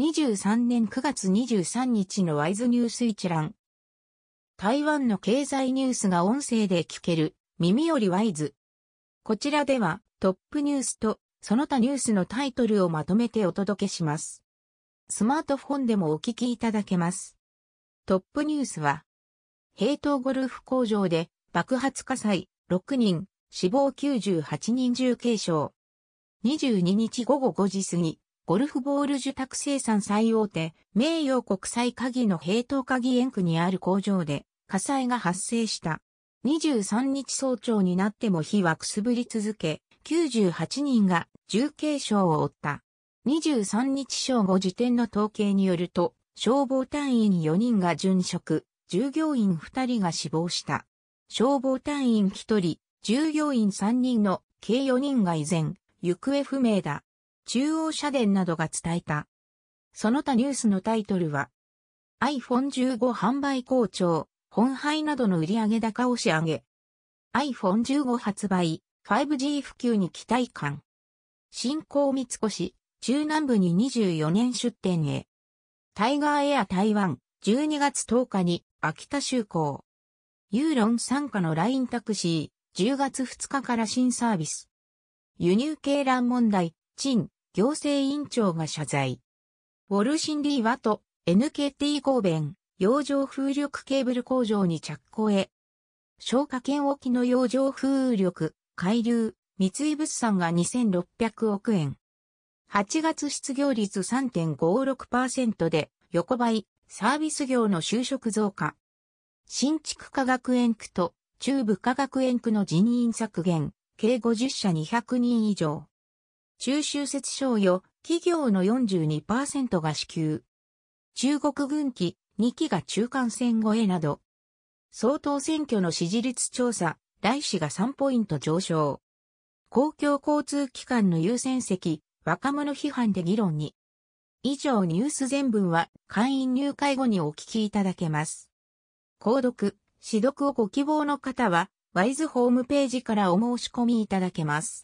2023年9月23日のワイズニュース一覧。台湾の経済ニュースが音声で聞ける、耳よりワイズ。こちらではトップニュースとその他ニュースのタイトルをまとめてお届けします。スマートフォンでもお聞きいただけます。トップニュースは、平等ゴルフ工場で爆発火災6人、死亡98人重軽傷。22日午後5時過ぎ、ゴルフボール受託生産最大手、名誉国際鍵の平等鍵園区にある工場で火災が発生した。23日早朝になっても火はくすぶり続け、98人が重軽傷を負った。23日正午時点の統計によると、消防隊員4人が殉職、従業員2人が死亡した。消防隊員1人、従業員3人の計4人が依然、行方不明だ。中央社電などが伝えた。その他ニュースのタイトルは、iPhone15 販売好調、本配などの売上高押し上げ。iPhone15 発売、5G 普及に期待感。新興三越、中南部に24年出店へ。タイガーエア台湾、12月10日に秋田就航。ユーロン参加の LINE タクシー、10月2日から新サービス。輸入鶏卵問題、陳、行政委員長が謝罪。ウォルシンリーワト、NKT 神戸、洋上風力ケーブル工場に着工へ。消火圏沖の洋上風力、海流、三井物産が2600億円。8月失業率3.56%で横ばい、サービス業の就職増加。新築科学園区と中部科学園区の人員削減、計50社200人以上。中秋節賞与、企業の42%が支給。中国軍機2機が中間線越えなど。総統選挙の支持率調査、来氏が3ポイント上昇。公共交通機関の優先席、若者批判で議論に。以上ニュース全文は会員入会後にお聞きいただけます。購読、指読をご希望の方は、ワイズホームページからお申し込みいただけます。